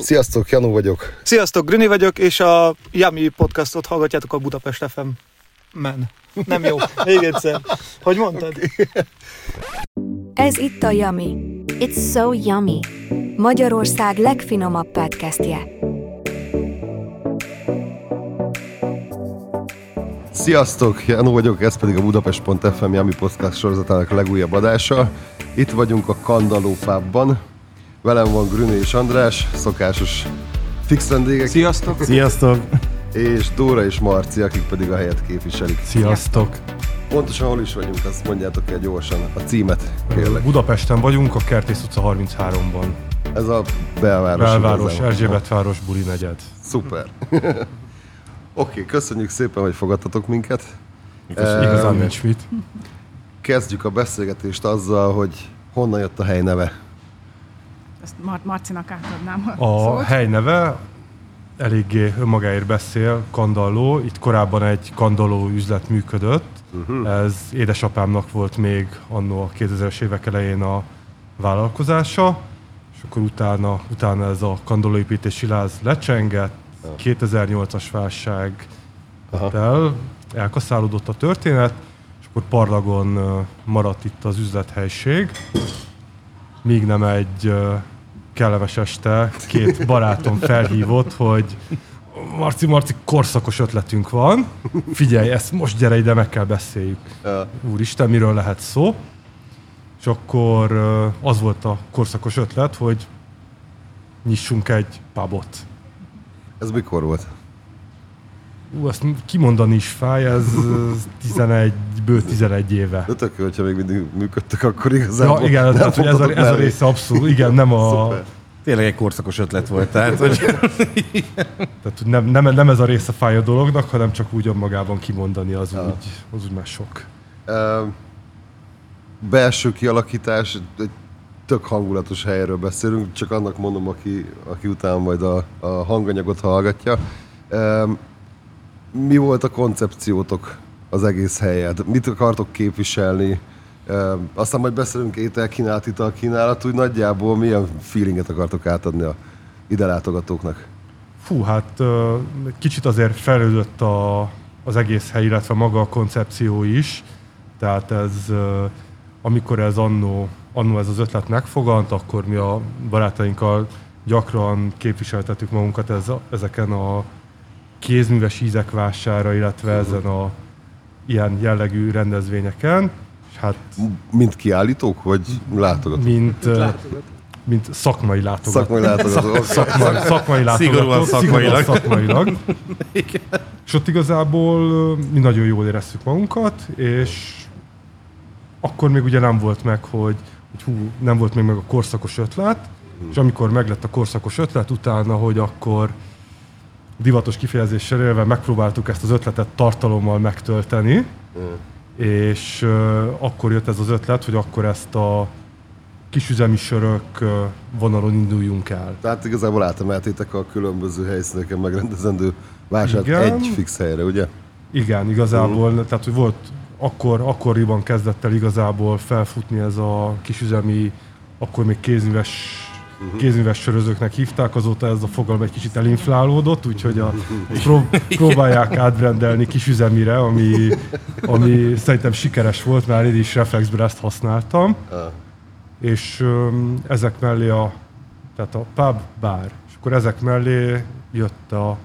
Sziasztok, Janu vagyok. Sziasztok, Grüni vagyok, és a Yami podcastot hallgatjátok a Budapest FM. Men. Nem jó. Még egyszer. Hogy mondtad? Ez itt a Yummy. It's so yummy. Magyarország legfinomabb podcastje. Sziasztok, Janu vagyok, ez pedig a Budapest.fm Yami Podcast sorozatának legújabb adása. Itt vagyunk a Kandaló Pubban. Velem van Grüni és András, szokásos fix vendégek. Sziasztok. Sziasztok! És Dóra és Marci, akik pedig a helyet képviselik. Sziasztok! Pontosan hol is vagyunk, azt mondjátok el gyorsan. A címet, kérlek. Budapesten vagyunk, a Kertész utca 33-ban. Ez a belváros. Belváros. Erzsébetváros, Buli negyed. Szuper. Oké, okay, köszönjük szépen, hogy fogadtatok minket. Igaz, igazán nincs mit. Kezdjük a beszélgetést azzal, hogy honnan jött a hely neve. Ezt Mar- Marcinak átadnám a, A szót. hely neve eléggé önmagáért beszél, Kandalló. Itt korábban egy kandalló üzlet működött. Uh-huh. Ez édesapámnak volt még annó a 2000-es évek elején a vállalkozása, és akkor utána, utána ez a kandallóépítési láz lecsengett, 2008-as válság el, elkaszálódott a történet, és akkor parlagon maradt itt az üzlethelység, míg nem egy kellemes este két barátom felhívott, hogy Marci, Marci, korszakos ötletünk van, figyelj, ezt most gyere ide, meg kell beszéljük. Úristen, miről lehet szó? És akkor az volt a korszakos ötlet, hogy nyissunk egy pubot. Ez mikor volt? Ú, azt kimondani is fáj, ez ö, 11, bő 11 éve. De tök jó, hogyha még mindig működtek, akkor igazából Ja, igen, nem tehát, hogy ez, a, ez a része abszolút, igen, nem a, Szuper. Tényleg egy korszakos ötlet volt, tehát hogy tehát, hogy nem, nem, nem, ez a része fáj a dolognak, hanem csak úgy önmagában kimondani, az, úgy, az úgy már sok. Ö, belső kialakítás, egy tök hangulatos helyről beszélünk, csak annak mondom, aki, aki utána majd a, a hanganyagot hallgatja. Ö, mi volt a koncepciótok az egész helyet? Mit akartok képviselni? Aztán majd beszélünk ételkínálat, italkínálat, úgy nagyjából milyen feelinget akartok átadni a ide látogatóknak? Fú, hát kicsit azért fejlődött a, az egész hely, illetve maga a koncepció is. Tehát ez, amikor ez annó, annó ez az ötlet megfogant, akkor mi a barátainkkal gyakran képviseltettük magunkat ez, ezeken a kézműves ízek vására, illetve ezen a ilyen jellegű rendezvényeken. És hát Mint kiállítók, vagy látogatók? mint, mint szakmai látogatók. Szakmai látogatók. szakmai, szakmai látogatók. Szigorúan szakmailag. Szigorúan szakmailag. és ott igazából mi nagyon jól éreztük magunkat, és akkor még ugye nem volt meg, hogy, hogy hú, nem volt még meg a korszakos ötlet, és amikor meglett a korszakos ötlet, utána, hogy akkor divatos kifejezéssel élve megpróbáltuk ezt az ötletet tartalommal megtölteni, és ö, akkor jött ez az ötlet, hogy akkor ezt a kisüzemi sörök vonalon induljunk el. Tehát igazából átemeltétek a különböző helyszíneken megrendezendő vásárt Igen. egy fix helyre, ugye? Igen, igazából, uh-huh. tehát hogy volt, akkor, akkoriban kezdett el igazából felfutni ez a kisüzemi, akkor még kézműves, uh-huh. kézműves sörözőknek hívták, azóta ez a fogalom egy kicsit elinflálódott, úgyhogy a, pró- próbálják átbrendelni kisüzemire, ami, ami szerintem sikeres volt, már én is reflexből ezt használtam. Ah. És öm, ezek mellé a, tehát a pub, bár, és akkor ezek mellé jött a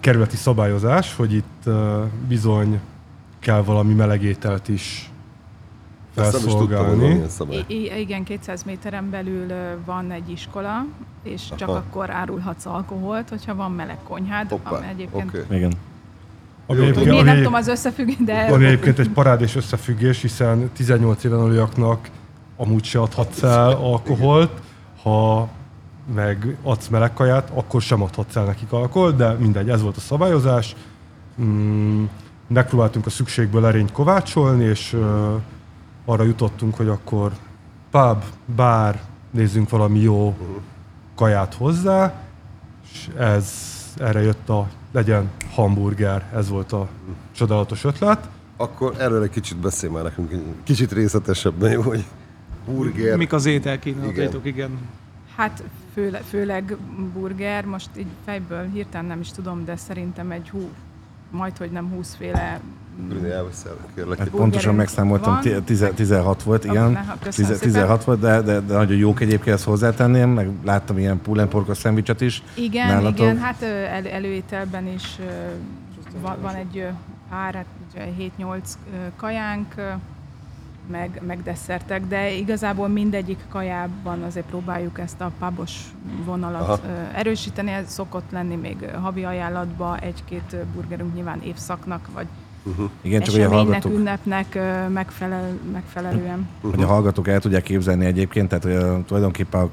kerületi szabályozás, hogy itt bizony kell valami melegételt is Ezt nem is tudtam, hogy van felszolgálni. I- i- igen, 200 méteren belül van egy iskola, és csak Aha. akkor árulhatsz alkoholt, hogyha van meleg konyhád, Hoppá, ami egyébként... oké. igen. Ami Jó, egyébként, Miért ami, nem tudom az összefüggés, de... ami egyébként egy parádés összefüggés, hiszen 18 éven aluljaknak amúgy se adhatsz el alkoholt, ha meg adsz meleg kaját, akkor sem adhatsz el nekik alkoholt, de mindegy, ez volt a szabályozás. Mm, megpróbáltunk a szükségből erényt kovácsolni, és arra jutottunk, hogy akkor pub, bár, nézzünk valami jó kaját hozzá, és ez, erre jött a legyen hamburger, ez volt a csodálatos ötlet. Akkor erről egy kicsit beszélj már nekünk, kicsit részletesebben, jó, hogy burger. Mik az ételkínálatatok, igen. igen. Hát főle, főleg burger, most így fejből hirtelen nem is tudom, de szerintem egy hú, majd hogy nem 20 féle Bruni, elveszel, kérlek. Hát pontosan megszámoltam, van. ti- tize- 16 volt, igen. ne, ha köszönöm Tize- szépen. 16 volt, de, de, de nagyon jók egyébként, ezt hozzátenném, meg láttam ilyen pullenporkos szendvicset is. Igen, Nálatok? igen, hát el, előételben is van, van egy pár, hát ugye 7-8 ö, kajánk, meg, meg desszertek, de igazából mindegyik kajában azért próbáljuk ezt a pubos vonalat Aha. erősíteni. Ez szokott lenni még havi ajánlatba egy-két burgerünk nyilván évszaknak, vagy Igen, csak hogy a hallgatók, ünnepnek megfelel, megfelelően. hogy a hallgatók el tudják képzelni egyébként, tehát hogy a, tulajdonképpen a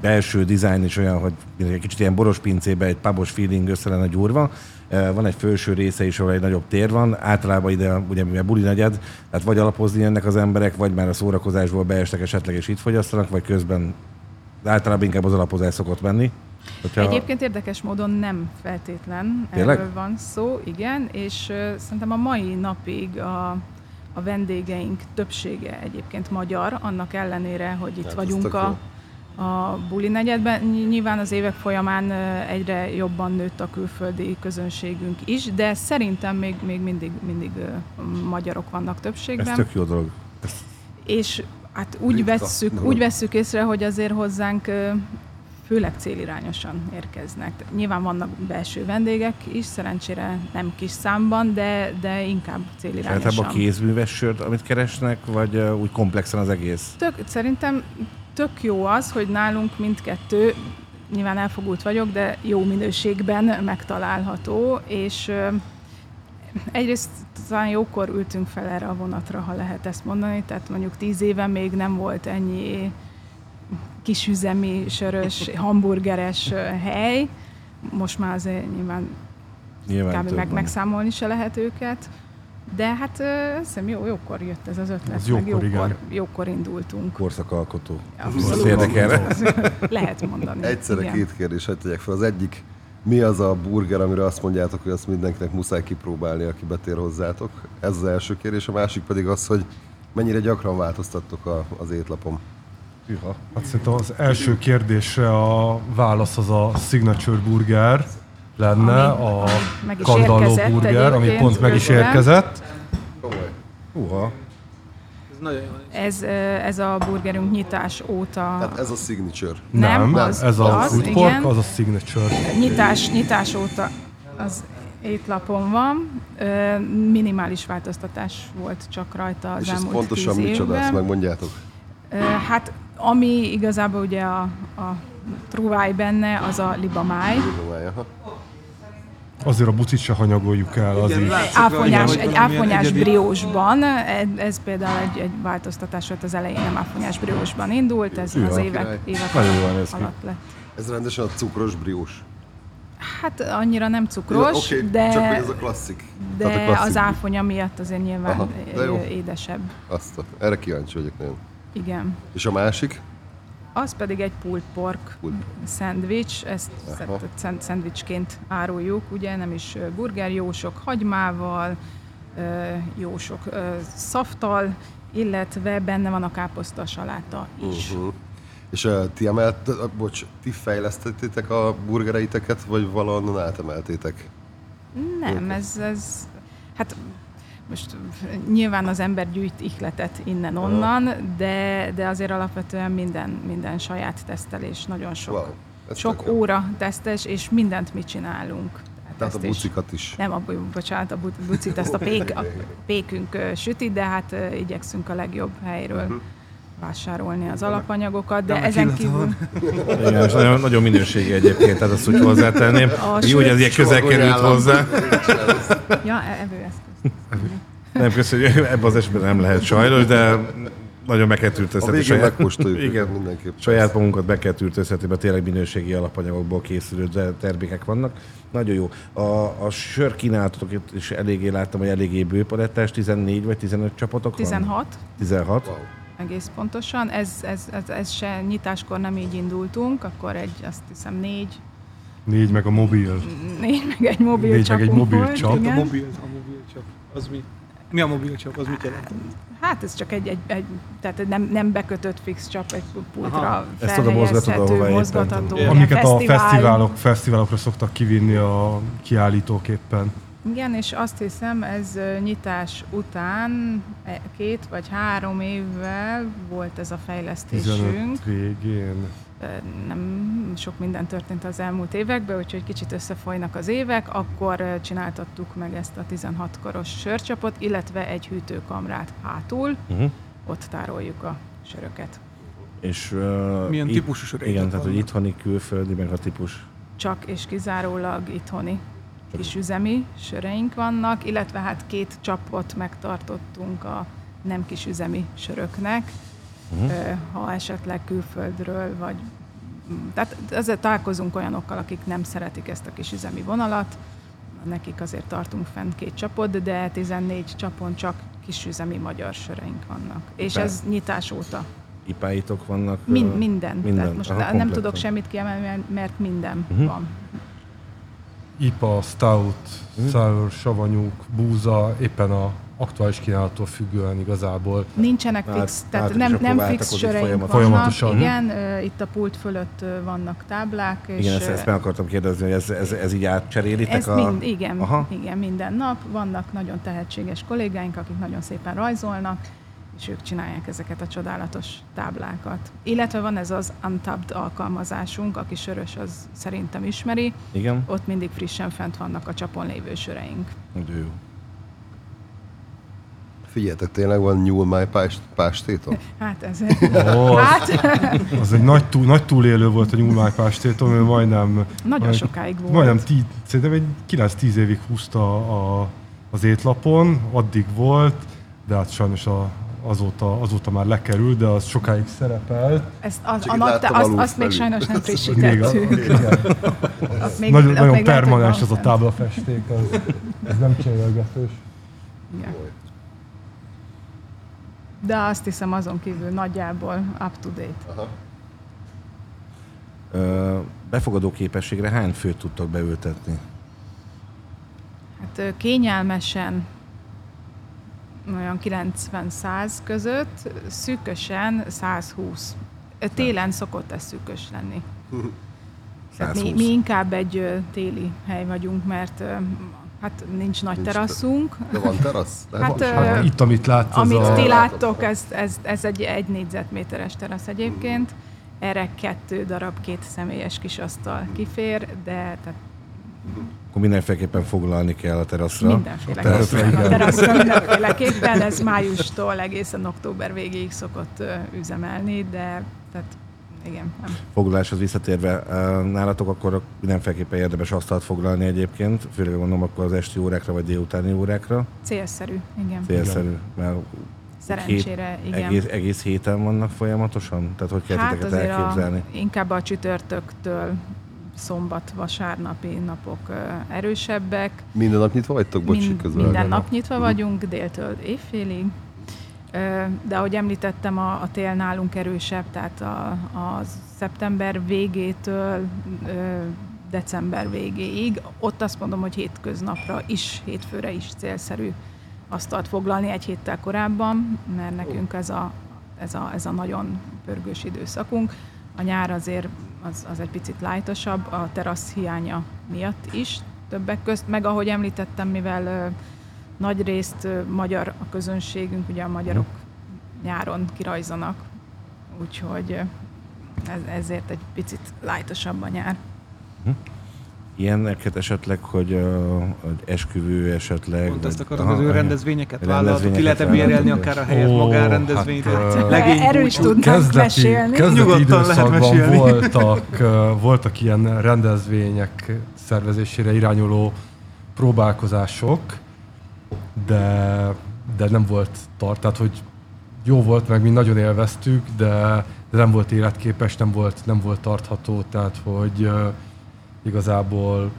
belső dizájn is olyan, hogy egy kicsit ilyen boros pincébe egy pubos feeling össze lenne gyúrva. Van egy felső része is, ahol egy nagyobb tér van. Általában ide, ugye mivel buli negyed, tehát vagy alapozni jönnek az emberek, vagy már a szórakozásból beestek esetleg és itt fogyasztanak, vagy közben általában inkább az alapozás szokott menni. Hogyha... Egyébként érdekes módon nem feltétlen Tényleg? erről van szó, igen, és ö, szerintem a mai napig a, a vendégeink többsége egyébként magyar, annak ellenére, hogy itt Hát ez vagyunk a, a buli negyedben. Ny- Nyilván az évek folyamán egyre jobban nőtt a külföldi közönségünk is, de szerintem még, még mindig, mindig magyarok vannak Ez többségben. tök jó dolog. Ez És hát úgy Ritka vesszük, úgy vesszük észre, hogy azért hozzánk főleg célirányosan érkeznek. Nyilván vannak belső vendégek is, szerencsére nem kis számban, de, de inkább Általában a célirányosan. kézműves sört, amit keresnek, vagy úgy komplexen az egész? Tök, szerintem tök jó az, hogy nálunk mindkettő, nyilván elfogult vagyok, de jó minőségben megtalálható, és egyrészt talán jókor ültünk fel erre a vonatra, ha lehet ezt mondani, tehát mondjuk tíz éve még nem volt ennyi kisüzemi, sörös, hamburgeres hely, most már azért nyilván Nyilván kb. meg, megszámolni se lehet őket, de hát hiszem jó, jókor jött ez az ötlet, Az meg jókor, jókor, igen. jókor indultunk. Korszakalkotó. Abszolút. Ez érdekel. Lehet mondani. Egyszerre igen. két kérdést hagyd tegyek fel. Az egyik, mi az a burger, amire azt mondjátok, hogy azt mindenkinek muszáj kipróbálni, aki betér hozzátok? Ez az első kérdés. A másik pedig az, hogy mennyire gyakran változtattok a, az étlapon. Hűha. Hát szerintem az első kérdésre a válasz az a Signature Burger lenne, Ami- a ami Kandalló Burger, ami pont meg is érkezett. Húha. Ez. Ez, a burgerünk nyitás óta Tehát ez a signature. Nem, Nem, az- ez a az, food igen. pork, az a Signature. nyitás, nyitás óta az étlapon van. Minimális változtatás volt csak rajta az És ez pontosan micsoda, ezt megmondjátok? Hát ami igazából ugye a, a truváj benne, az a libamáj. Tudomány, aha. Azért a bucit se hanyagoljuk el, az Igen, is. látszik Áfonyás, egy áfonyás egyedi- briósban, ez, például egy, egy változtatás volt az elején, nem áfonyás briósban indult, ez Hűha, az évek, évek ki. alatt lett. Ez rendesen a cukros briós. Hát annyira nem cukros, Oké, de, Csak hogy ez a klasszik. Tehát a de klasszik. az áfonya miatt azért nyilván Aha, de édesebb. Azt erre kíváncsi vagyok nagyon. Igen. És a másik? Az pedig egy pulled pork Pulled szendvics, ezt szend- szendvicsként áruljuk, ugye nem is burger, jó sok hagymával, jó sok szaftal, illetve benne van a káposzta saláta is. Uh-huh. És uh, ti emelt, uh, bocs, ti fejlesztettétek a burgereiteket, vagy valahonnan átemeltétek? Nem, ez, ez, hát most nyilván az ember gyűjt ihletet innen-onnan, de, de azért alapvetően minden, minden saját tesztelés, nagyon sok, Wow. Ez sok óra tesztes, és mindent mi csinálunk. Tehát a bucikat is. Nem, a, bocsánat, a bu- bucit, ezt a, pék, a pékünk süti, de hát igyekszünk a legjobb helyről Mhm. Vásárolni az alapanyagokat, de Remek ezen kívül... van. Igen, és nagyon, nagyon minőségi egyébként, tehát azt úgy hozzátenném. A Jó, hogy ez ilyen közel került hozzá. Ja, e- evőeszköz. Nem köszönjük, ebben az esetben nem lehet sajnos, de nagyon meg kell A tűrtöztetni. végén saját, Igen. mindenképp. saját magunkat be kell tűrtöztetni, mert tényleg minőségi alapanyagokból készülő de- termékek vannak. Nagyon jó. A, a sör kínáltatok itt is eléggé láttam, hogy eléggé bőpalettás, 14 vagy 15 csapatok van? 16. 16. Wow. Egész pontosan. Ez, ez, ez, ez se nyitáskor nem így indultunk, akkor egy, azt hiszem négy, Négy meg a mobil. négy meg egy mobil Négy meg egy mobil volt, csap. A igen. mobil, a mobil csak. Az mi? Mi a mobilcsap, az mit jelent? Hát ez csak egy, egy, egy tehát nem, nem bekötött fix csap egy pultra Aha. Ezt oda mozgatod, ahova mozgatható. Amiket a fesztivál. fesztiválok, fesztiválokra szoktak kivinni a kiállítók éppen. Igen, és azt hiszem, ez nyitás után e, két vagy három évvel volt ez a 15 fejlesztésünk. végén. Ö, Nem sok minden történt az elmúlt években, úgyhogy kicsit összefolynak az évek. Akkor csináltattuk meg ezt a 16 koros sörcsapot, illetve egy hűtőkamrát hátul. Uh-huh. Ott tároljuk a söröket. És, uh, Milyen típusú sörétek Igen, tehát hogy itthoni, külföldi, meg a típus. Csak és kizárólag itthoni kisüzemi söreink vannak, illetve hát két csapot megtartottunk a nem kisüzemi söröknek, Uh-huh. Ha esetleg külföldről, vagy tehát ezzel találkozunk olyanokkal, akik nem szeretik ezt a kisüzemi vonalat, nekik azért tartunk fent két csapot, de 14 csapon csak kisüzemi magyar söreink vannak. És Be- ez nyitás óta. Ipáitok vannak? Min- ö, minden. minden. Tehát most Aha, nem kompletten. tudok semmit kiemelni, mert- minden Mhm. van. IPA, Stout, Mhm. Sour, savanyúk, búza, éppen a aktuális kínálattól függően igazából. Nincsenek Hát, fix, tehát nem, nem fix söreink vannak. folyamatosan. Mhm. Igen, ö, itt a pult fölött vannak táblák, és Igen, ezt, ezt meg akartam kérdezni, hogy ez, ez, ez így átcserélitek ezt a... mind, igen, Aha. igen, minden nap. Vannak nagyon tehetséges kollégáink, akik nagyon szépen rajzolnak, és ők csinálják ezeket a csodálatos táblákat. Illetve van ez az Untapped alkalmazásunk, aki sörös, az szerintem ismeri. Igen? Ott mindig frissen fent vannak a csapon lévő söreink. De jó. Figyeljetek, tényleg van nyúl máj pást, pástétom? Hát ez... Az, hát, az egy nagy, túl, nagy túlélő volt a nyúlmájpástétom, ő majdnem, nagyon majd- sokáig volt. majdnem tí, szerintem egy 9-10 évig húzta a, az étlapon, addig volt, de hát sajnos a, azóta, azóta már lekerült, de az sokáig szerepelt. Ezt az, Csak a láttam azt, azt még sajnos nem Még a, frissítettük. még- nagyon nagyon még permanens az a táblafesték, az, ez nem cserélgetős. Igen. De azt hiszem azon kívül nagyjából up to date. Aha. Ö, befogadó képességre hány főt tudtok beültetni? Hát kényelmesen olyan 90-100 között, szűkösen 120. Ö, Télen szokott ez szűkös lenni. Tehát mi, 120. mi inkább egy téli hely vagyunk, mert hát nincs nagy Nincs terasszunk. De van terasz? De Hát, van. Hát itt, amit látsz, Amit a... ti láttok, ez, ez, ez egy egy négyzetméteres terasz egyébként. Erre kettő darab két személyes kis asztal kifér, de tehát Akkor mindenféleképpen foglalni kell a teraszra. mindenféleképpen teraszra, a teraszra mindenféleképpen. Ez májustól egészen október végéig szokott üzemelni, de tehát igen, nem. Foglaláshoz visszatérve, nálatok akkor mindenféleképpen érdemes asztalt foglalni egyébként, főleg mondom akkor az esti órákra vagy délutáni órákra. célszerű, igen. Célszerű, mert Szerencsére, igen. egész, egész héten vannak folyamatosan? Tehát hogy kell Hát elképzelni? a, inkább a csütörtöktől szombat, vasárnapi napok erősebbek. Minden nap nyitva vagytok? Bocsi, Mind, közben. minden nap nyitva vagyunk, déltől évfélig. De ahogy említettem, a, a tél nálunk erősebb, tehát a, a szeptember végétől december végéig. Ott azt mondom, hogy hétköznapra is, hétfőre is célszerű asztalt foglalni egy héttel korábban, mert nekünk ez a, ez a, ez a nagyon pörgős időszakunk. A nyár azért az, az egy picit lájtosabb, a terasz hiánya miatt is többek közt, meg ahogy említettem, mivel ö, nagy részt ö, magyar a közönségünk, ugye a magyarok nyáron kirajzanak, úgyhogy ö, ez, ezért egy picit lájtosabb a nyár. Ilyeneket esetleg, hogy, uh, hogy esküvő esetleg. Pont ezt Aha, az ő rendezvényeket vállalatok, ki lehet-e vállalatok, bérelni akár a helyet, Ó, magánrendezvényt, hát, ö, legény Erről is tudnánk kezdeti, mesélni. kezdeti Nyugodtan lehet időszakban mesélni. voltak, voltak ilyen rendezvények szervezésére irányuló próbálkozások, de, de nem volt tart, tehát hogy jó volt, meg mi nagyon élveztük, de, de nem volt életképes, nem volt, nem volt tartható, tehát hogy igazából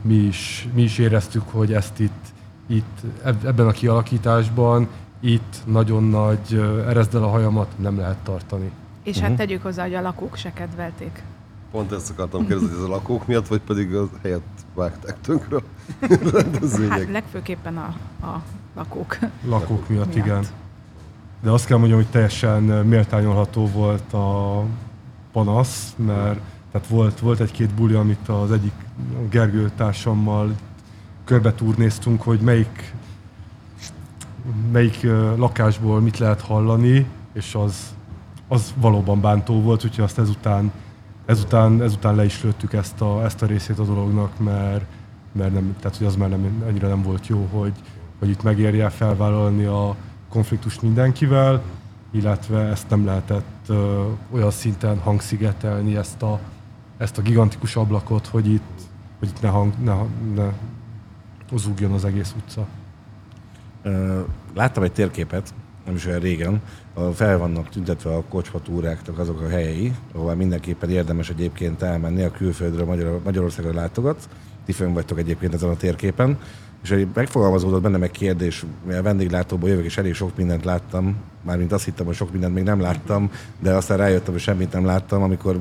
mi is, mi is éreztük, hogy ezt itt, itt eb- ebben a kialakításban itt nagyon nagy erezd el a hajamat nem lehet tartani. És hát tegyük hozzá, hogy a lakók se kedvelték. Pont ezt akartam kérdezni, hogy ez a lakók miatt, vagy pedig a helyet vágták tönkre Hát legfőképpen a, a lakók. lakók miatt, Miatt. igen. De azt kell mondjam, hogy teljesen méltányolható volt a panasz, mert tehát volt, volt egy-két buli, amit az egyik Gergő társammal körbe turnéztunk, hogy melyik, melyik lakásból mit lehet hallani, és az, az valóban bántó volt, úgyhogy azt ezután, ezután, ezután le is lőttük ezt a, ezt a részét a dolognak, mert, mert nem, tehát, hogy az már nem, annyira nem volt jó, hogy, hogy itt megérje felvállalni a konfliktust mindenkivel, illetve ezt nem lehetett ö, olyan szinten hangszigetelni, ezt a, ezt a gigantikus ablakot, hogy itt, hogy itt ne, hang, ne, ne zúgjon az egész utca. Láttam egy térképet, nem is olyan régen, fel vannak tüntetve a kocsmatúráknak azok a helyei, ahová mindenképpen érdemes egyébként elmenni, a külföldről Magyar, Magyarországra látogatsz. Ti fönn vagytok egyébként ezen a térképen. És hogy megfogalmazódott bennem egy kérdés, mivel vendéglátóból jövök, és elég sok mindent láttam, mármint azt hittem, hogy sok mindent még nem láttam, de aztán rájöttem, hogy semmit nem láttam, amikor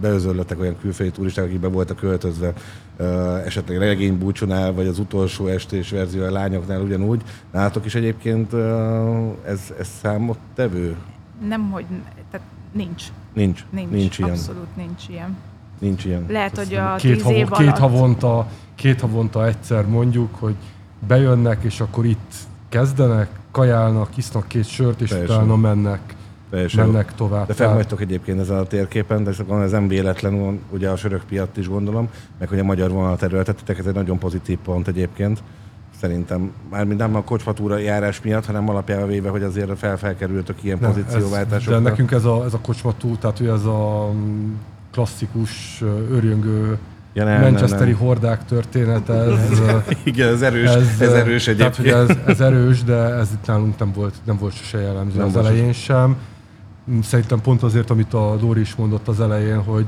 beözöllöttek olyan külföldi turisták, akik be voltak költözve, esetleg regény búcsúnál, vagy az utolsó estés verzió a lányoknál ugyanúgy. Nálatok is egyébként ez, ez számot tevő? Nem, hogy tehát nincs. Nincs. Nincs, Nincs ilyen. abszolút nincs ilyen. Nincs ilyen. Lehet, hogy a két, tíz havon, év két, havonta, két havonta egyszer mondjuk, hogy bejönnek, és akkor itt kezdenek, kajálnak, isznak két sört, és Teljesen. utána mennek, Teljesen. mennek tovább. De fel vagytok egyébként ezen a térképen, de ez, nem véletlenül, ugye a sörök piatt is gondolom, meg hogy a magyar vonalat erőltettetek, ez egy nagyon pozitív pont egyébként. Szerintem, mármint nem a kocsmatúra járás miatt, hanem alapjában véve, hogy azért felfelkerültök ilyen Nem, pozícióváltásokra. Ez, de nekünk ez a, ez a kocsmatú, tehát hogy ez a klasszikus, örjöngő Ja, nem, nem, Manchesteri nem. hordák történet, ez, Igen, ez erős, ez, ez erős Tehát, hogy egyébként. ez, ez erős, de ez itt nálunk nem volt, nem volt sose jellemző Nem az elején sem. Mm, Szerintem pont azért, amit a Dóri is mondott az elején, hogy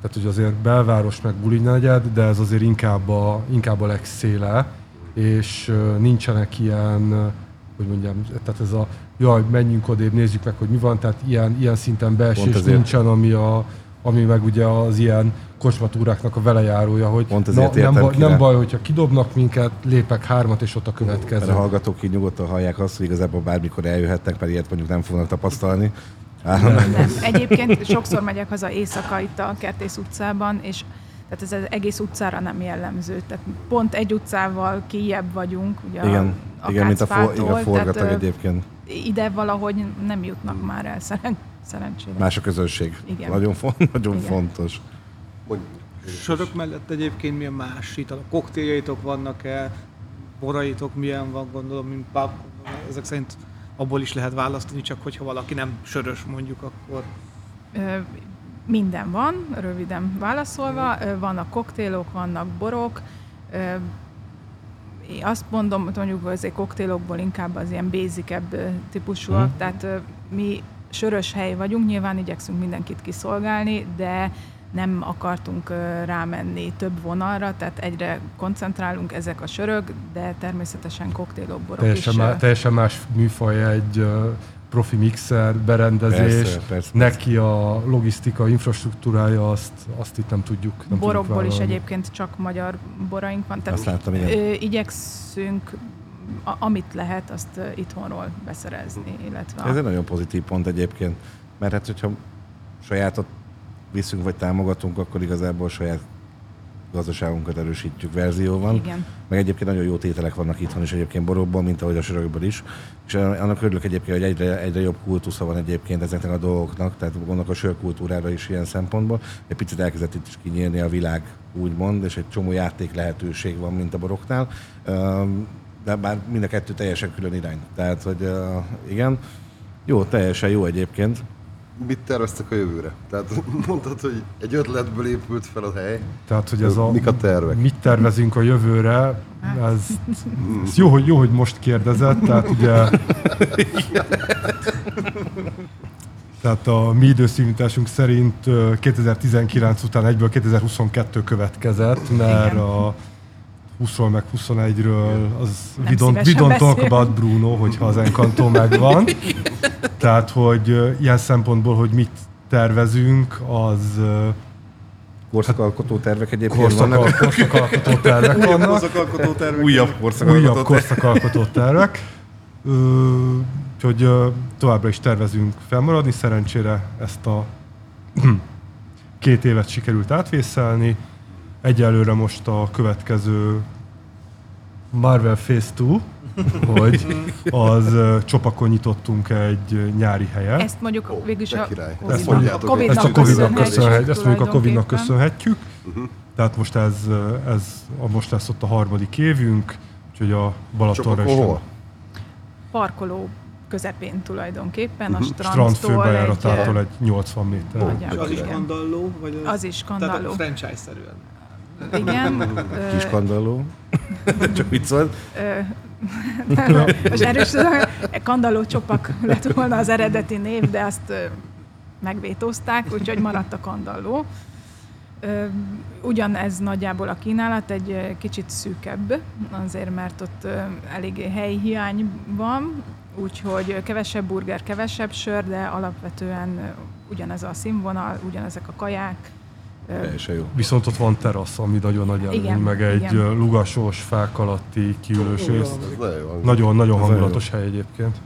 tehát, hogy azért belváros meg buli negyed, de ez azért inkább a, inkább a legszéle, és nincsenek ilyen, hogy mondjam, tehát ez a jaj, menjünk odébb, nézzük meg, hogy mi van, tehát ilyen, ilyen szinten beesés nincsen, ami, a, ami meg ugye az ilyen kocsmatúráknak a velejárója, hogy Pont na, ezért nem, értem baj, ki rá. nem baj, hogyha kidobnak minket, lépek hármat, és ott a következő. Mert a hallgatók így nyugodtan hallják azt, hogy igazából bármikor eljöhetnek, mert ilyet mondjuk nem fognak tapasztalni. Á, Nem. Egyébként sokszor megyek haza éjszaka itt a Kertész utcában, és tehát ez az egész utcára nem jellemző. Tehát pont egy utcával kijebb vagyunk, ugye Igen, a igen, mint a, for, igen, a forgatag tehát, egyébként. Ide valahogy nem jutnak már el szeren- szerencsére. Más a közösség. Igen. Nagyon, fon- nagyon Igen. fontos. Mondj. Sörök mellett egyébként milyen más ital? Koktéljaitok vannak-e? Boraitok milyen van, gondolom, mint pub? Ezek szerint abból is lehet választani, csak hogyha valaki nem sörös mondjuk, akkor Ö, Minden van, röviden válaszolva. Ö, Vannak koktélok, vannak borok. Ö, Én azt mondom, hogy mondjuk azért koktélokból inkább az ilyen basicebb típusúak, Mhm. tehát ö, mi sörös hely vagyunk, nyilván igyekszünk mindenkit kiszolgálni, de nem akartunk rámenni több vonalra, tehát egyre koncentrálunk ezek a sörök, de természetesen koktélok, borok Teljesen, is. má, teljesen más műfaj egy profi mixer, berendezés, Persze, persze. neki a logisztika, infrastruktúrája, azt, azt itt nem tudjuk. Nem tudjuk Borokból is vállalni. egyébként csak magyar boraink van, tehát Azt láttam, igen. igyekszünk, a, amit lehet, azt itthonról beszerezni, illetve Ez egy nagyon pozitív pont egyébként, mert hát hogyha sajátot viszünk vagy támogatunk, akkor igazából saját gazdaságunkat erősítjük verzióban. igen. Meg egyébként nagyon jó tételek vannak itthon is egyébként borokból, mint ahogy a sörökből is. És annak örülök egyébként, hogy egyre, egyre jobb kultusza van egyébként ezeknek a dolgoknak, tehát gondolok a sörkultúrára is ilyen szempontból. Egy picit elkezdett itt is kinyílni a világ, úgymond, és egy csomó játék lehetőség van, mint a boroknál. Üm, De bár mind a kettő teljesen külön irány. Tehát, hogy uh, igen, jó, teljesen jó egyébként. Mit terveztek a jövőre? Tehát mondtad, hogy egy ötletből épült fel a hely. Tehát, hogy ez a, Mik a tervek? mit tervezünk a jövőre, ez, ez jó, hogy, jó, hogy most kérdezett, tehát ugye tehát a mi időszínításunk szerint ö, 2019 után egyből 2022 következett, mert a 20-ról meg 21-ről az we don't, we don't talk about Bruno, hogyha az Encanto megvan. Tehát, hogy ilyen szempontból, hogy mit tervezünk, az, ö, Korszakalkotó tervek egyébként vannak. Korszakal, korszakalkotó tervek vannak. Korszakalkotó tervek. Újabb korszakalkotó újabb korszakalkotó tervek. Úgyhogy továbbra is tervezünk felmaradni, szerencsére ezt a két évet sikerült átvészelni. Egyelőre most a következő Marvel Phase 2, hogy az Csopakon nyitottunk egy nyári helyet. Ezt mondjuk Ó, végül is de a király. Ezt Covid-nak, a mondjátok. Covid-nak, Ezt a Covid-nak köszönhetjük ezt mondjuk a Covid-nak köszönhetjük. Tehát most ez, ez a- most lesz ott a harmadik évünk, úgyhogy a Balatonra is? Parkoló közepén tulajdonképpen, a strand strandtól főbejáratától egy, egy 80 méter. És Nagyjából, az is kandalló? Vagy az, Az is Tehát kandalló. a franchise-szerűen. Igen. Kis kandalló. Csak viccolt. ö, Most erős, kandalló csopak lett volna az eredeti név, de azt megvétózták, úgyhogy maradt a kandalló. Ugyanez nagyjából a kínálat, egy kicsit szűkebb, azért mert ott ö, elég helyhiány van, úgyhogy kevesebb burger, kevesebb sör, de alapvetően ugyanez a színvonal, ugyanezek a kaják. Ö, Teljesen jó. Viszont ott van terasz, ami nagyon nagy előny, meg egy igen. lugasos, fák alatti kiülős rész. Nagyon-nagyon hangulatos hely egyébként.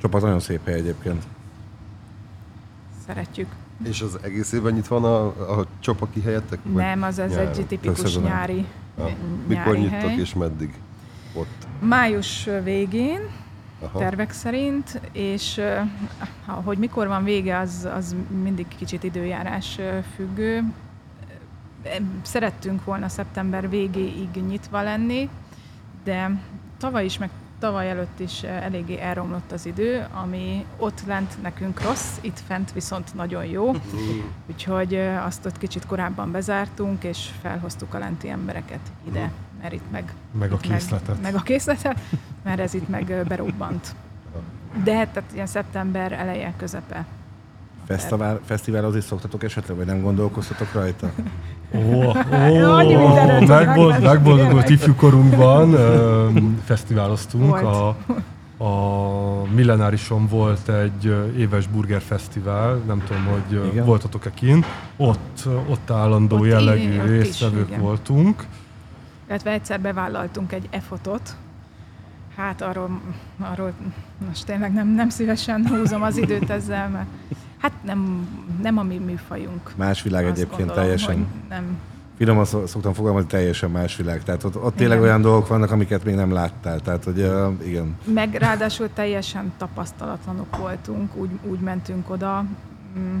Csapat nagyon szép hely egyébként. Szeretjük. És az egész évben nyitva van a, a csopaki helyetek? Nem, az ez nyáron? egy tipikus nyári, Ah, Mikor nyári nyittok hely. és meddig? Ott. Május végén, Aha. tervek szerint, és hogy mikor van vége, az, az mindig kicsit időjárás függő. Szerettünk volna szeptember végéig nyitva lenni, de tavaly is, meg tavaly előtt is ö, eléggé elromlott az idő, ami ott lent nekünk rossz, itt fent viszont nagyon jó. Úgyhogy ö, azt ott kicsit korábban bezártunk, és felhoztuk a lenti embereket ide, mert itt meg Meg a készletet. Meg, meg a készletet, mert ez itt meg ö, berobbant. De tehát ilyen szeptember eleje, közepe. Fesztivál, fesztiválhoz is szoktatok esetleg, vagy nem gondolkoztatok rajta? Ó, megboldogult ifjúkorunkban fesztiváloztunk. A, a Millenárison volt egy éves burgerfesztivál, nem tudom, hogy Igen. voltatok-e kint. Ott, ott állandó Ott jellegű is, résztvevők igen. voltunk. Illetve egyszer bevállaltunk egy EFOT-ot. Hát arról, arról most tényleg nem, nem szívesen húzom az időt ezzel, mert hát nem, nem a mi műfajunk. Más világ Azt egyébként gondolom, teljesen. Nem. Finoman szok- szoktam fogalmazni, teljesen más világ. Tehát ott, ott tényleg olyan dolgok vannak, amiket még nem láttál. Tehát, hogy uh, igen. Meg ráadásul teljesen tapasztalatlanok voltunk, úgy, úgy mentünk oda. Mm,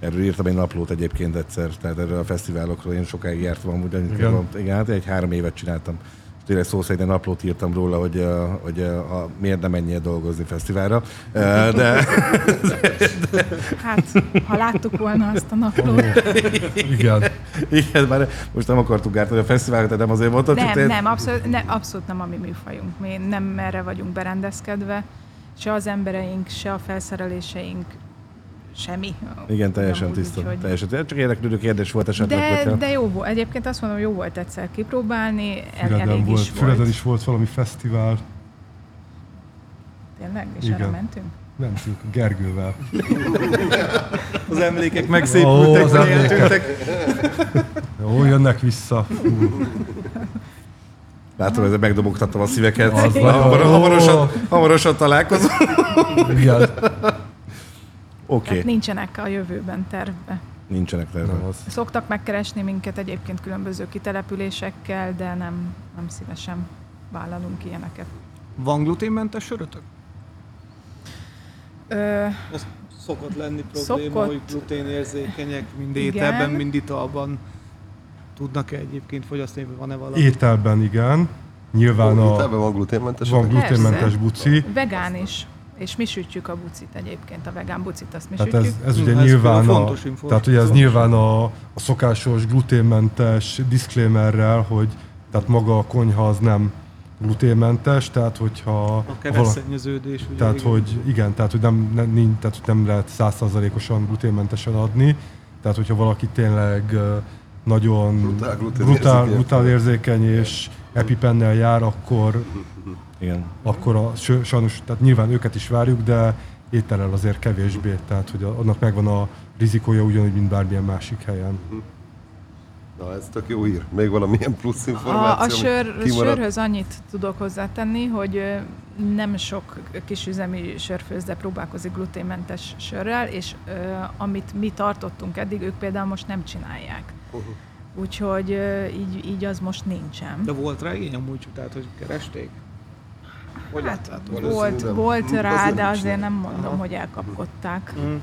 Erről írtam egy naplót egyébként egyszer, tehát erről a fesztiválokról én sokáig jártam amúgy. Igen. Igen, igen hát egy három évet csináltam. Tényleg szó szerint naplót írtam róla, hogy, hogy uh, a, miért nem menjél dolgozni fesztiválra. Uh, de Hát, ha láttuk volna azt a naplót. Igen. igen, már most nem akartuk ártani a fesztivált, de nem azért mondtam. Nem, tényleg- nem, abszolút, ne, abszolút nem a mi műfajunk. Mi nem erre vagyunk berendezkedve. Se az embereink, se a felszereléseink, semmi. Igen, teljesen Ugyanúgy, tiszta. úgyhogy- Teljesen. Csak érdeklődő kérdés volt esetleg, De, hogyha... de jó volt. Egyébként azt mondom, jó volt egyszer kipróbálni, el, elég volt, is volt. Füreden is volt valami fesztivál. Tényleg? És Igen. erre mentünk? Mentünk Gergővel. Az emlékek megszépültek, emlékek. eltűntek. Jó, jönnek vissza. Fú, Látom, ezzel megdobogtattam a szíveket. Az hamarosan, hamarosan találkozunk. Igen. Oké, Tehát nincsenek a jövőben tervbe. nincsenek terve. Nem az. Szoktak megkeresni minket egyébként különböző kitelepülésekkel, de nem, nem szívesen vállalunk ilyeneket. Van gluténmentes sörötök? Ö, Az szokott lenni probléma, Szokott. hogy gluténérzékenyek, mind Igen. ételben, mind italban. Tudnak-e egyébként fogyasztani, vagy van-e valami? Ételben igen. Nyilván a, Ételben van gluténmentes? van gluténmentes buci. vegán is. És mi sütjük a bucit egyébként, a vegán bucit, azt mi Tehát sütjük. ez, ez ugye Hm, ez nyilván a, fontos info. tehát ugye ez Fontos. nyilván a, a szokásos gluténmentes disclaimerrel, hogy tehát maga a konyha az nem gluténmentes, tehát hogyha A vala- ugye, tehát igen. hogy igen, tehát hogy nem, nem, nincs, tehát, hogy nem lehet százszázalékosan gluténmentesen adni, tehát hogyha valaki tényleg nagyon Brutál brutál, érzékeny. brutál érzékeny és epipennel jár, akkor, Igen. akkor a, sajnos, tehát nyilván őket is várjuk, de étellel azért kevésbé, tehát hogy a- annak megvan a rizikója ugyanúgy, mint bármilyen másik helyen. Na, ez tök jó hír. Még valamilyen plusz A, információ? a sör, ami kimaradt? sörhöz annyit tudok hozzátenni, hogy nem sok kisüzemi sörfőzde próbálkozik gluténmentes sörrel, és ö, amit mi tartottunk eddig, ők például most nem csinálják. Uh-huh. Úgyhogy ö, így, így az most nincsen. De volt rá igény amúgy, tehát hogy keresték? Hogy Hát volt, volt rá, az de azért nem mondom, hogy elkapkodták. Mm.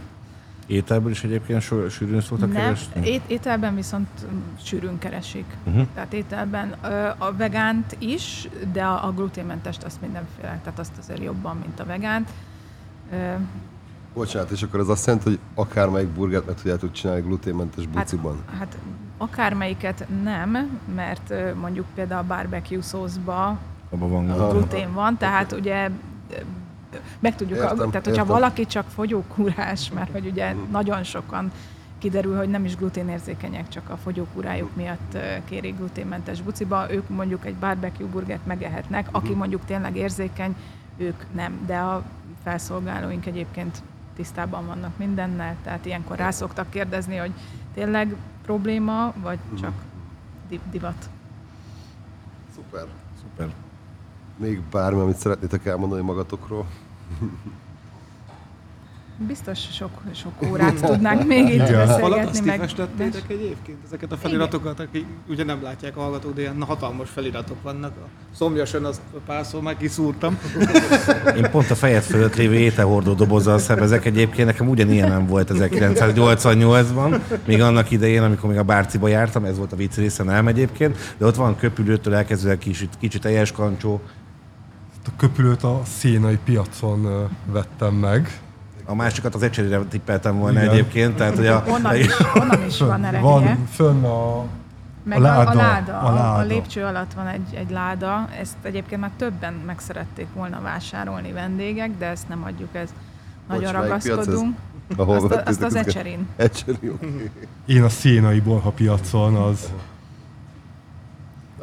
Ételből is egyébként sűrűn szoktak Nem, keresni? ét, ételben viszont mm, sűrűn keresik. Uh-huh. Tehát ételben ö, a vegánt is, de a, a gluténmentest azt mindenféle, tehát azt azért jobban, mint a vegánt. Ö, Bocsánat, és akkor ez azt jelenti, hogy akármelyik burgert meg tudjátok csinálni gluténmentes buciban. Hát, hát akármelyiket nem, mert mondjuk például a barbecue szószba Abban van Aha. glutén van, tehát ugye meg tudjuk, Értem, Értem, tehát hogyha értem. valaki csak fogyókúrás, mert hogy ugye nagyon sokan kiderül, hogy nem is gluténérzékenyek, csak a fogyókúrájuk miatt kérik gluténmentes buciba, ők mondjuk egy barbecue burgert megehetnek, aki mondjuk tényleg érzékeny, ők nem, de a felszolgálóink egyébként tisztában vannak mindennel, tehát ilyenkor rá szoktak kérdezni, hogy tényleg probléma, vagy csak di- divat. Szuper. Szuper. Még bármi, amit szeretnétek elmondani magatokról? Biztos sok, sok órát tudnánk még itt Igen. beszélgetni. Meg festettétek egyébként? Ezeket a feliratokat, akik ugye nem látják a hallgatók, de ilyen hatalmas feliratok vannak. A szomjason azt párszor már kiszúrtam. Én pont a fejed fölött lévő ételhordó dobozzal szervezek egyébként, nekem ugyanilyen nem volt 1988-ban, még annak idején, amikor még a Bárciba jártam, ez volt a vicc része, nem egyébként, de ott van köpülőtől elkezdve kicsit, kicsit teljes kancsó, A köpülőt a szénai piacon vettem meg. a másikat az ecserére tippeltem volna Igen. egyébként, tehát hogy a, Onnan is, onnan is van erekje. Van fönn a... Meg a láda, a, láda, a a, a láda. lépcső alatt van egy, egy láda, ezt egyébként már többen meg szerették volna vásárolni vendégek, de ezt nem adjuk, ez nagyon melyik piac ez? ragaszkodunk. Ahol Azt, azt az ecserin. Ecseri, oké. Én a szénai bolha piacon az...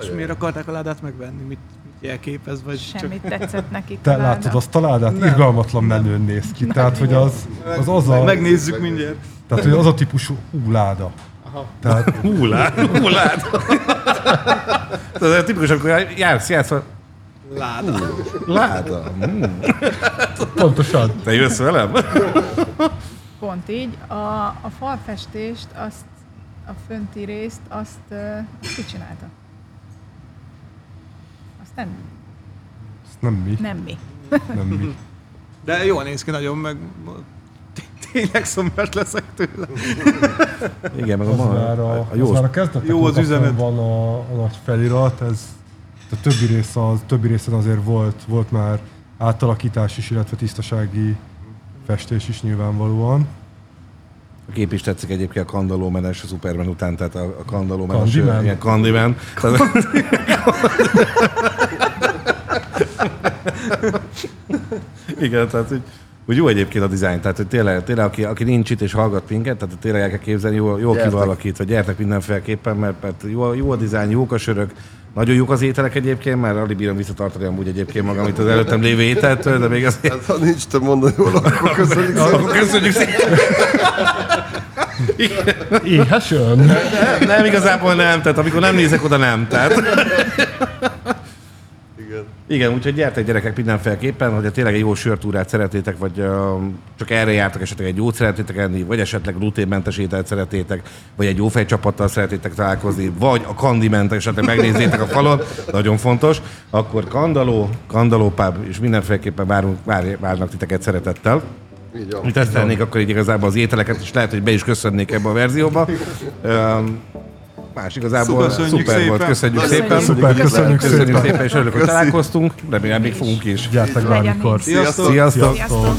És miért akarták a ládát megvenni? Mit jelképez? Vagy Semmit tetszett nekik Te a láda. látod azt a ládát? Irgalmatlan menőn néz ki. Tehát, hogy az, az, az a, Megnézzük mindjárt. tehát, hogy az a típusú ú, láda. Tehát Hullát, hullát. Ez tipikus, amikor jársz, jársz, Láda. láda. pontosan. Te jössz velem? Pont így. A, a falfestést, azt, a fönti részt, azt, azt ki csinálta? Azt nem, nem mi. nem mi. Nem mi. De jól néz ki nagyon, meg tényleg szomjas leszek tőle. Igen, meg a, Az ma, már a, a az jó már a kezdetek jó az üzenet. van a, a nagy felirat, ez a többi, rész az, többi részen azért volt, volt már átalakítás is, illetve tisztasági festés is nyilvánvalóan. A kép is tetszik egyébként a kandalómenes a Superman után, tehát a, a kandalómenes, Candyman. ilyen Candyman. Tehát- Igen, tehát hogy, hogy jó egyébként a dizájn, tehát hogy tényleg, tényleg aki, aki nincs itt és hallgat minket, tehát tényleg el kell képzelni, jó, jó ki Gyertek. van alakítva, gyertek mindenféleképpen, mert, mert jó, jó a dizájn, jók a sörök, nagyon jók az ételek egyébként, mert alig bírom visszatartani amúgy egyébként magam itt az előttem lévő ételtől, de még azért... Hát, ha nincs te mondani akkor köszönjük szépen. Akkor köszönjük szépen! Éhesön? Nem, nem, igazából nem, tehát amikor nem nézek oda, nem. Tehát... Igen. Igen, úgyhogy gyertek gyerekek mindenféleképpen, hogyha tényleg egy jó sörtúrát szeretnétek, vagy uh, csak erre jártak, esetleg egy jót szeretnétek enni, vagy esetleg gluténmentes ételt szeretnétek, vagy egy jó fejcsapattal szeretnétek találkozni, vagy a kandiment esetleg megnézzétek a falon, nagyon fontos, akkor Kandaló, Kandaló pub, és mindenféleképpen várunk, vár, várnak titeket szeretettel. Így van. Mi tesztelnék akkor így igazából az ételeket, és lehet, hogy be is köszönnék ebbe a verzióba. Um, más igazából Köszönjük szuper szépen. volt, köszönjük Köszönjük. szépen. Szuper, köszönjük Köszönjük szépen. szépen, és örülök, hogy találkoztunk. Remélem még fogunk is. Gyertek bármikor. így. Sziasztok! Sziasztok! Sziasztok!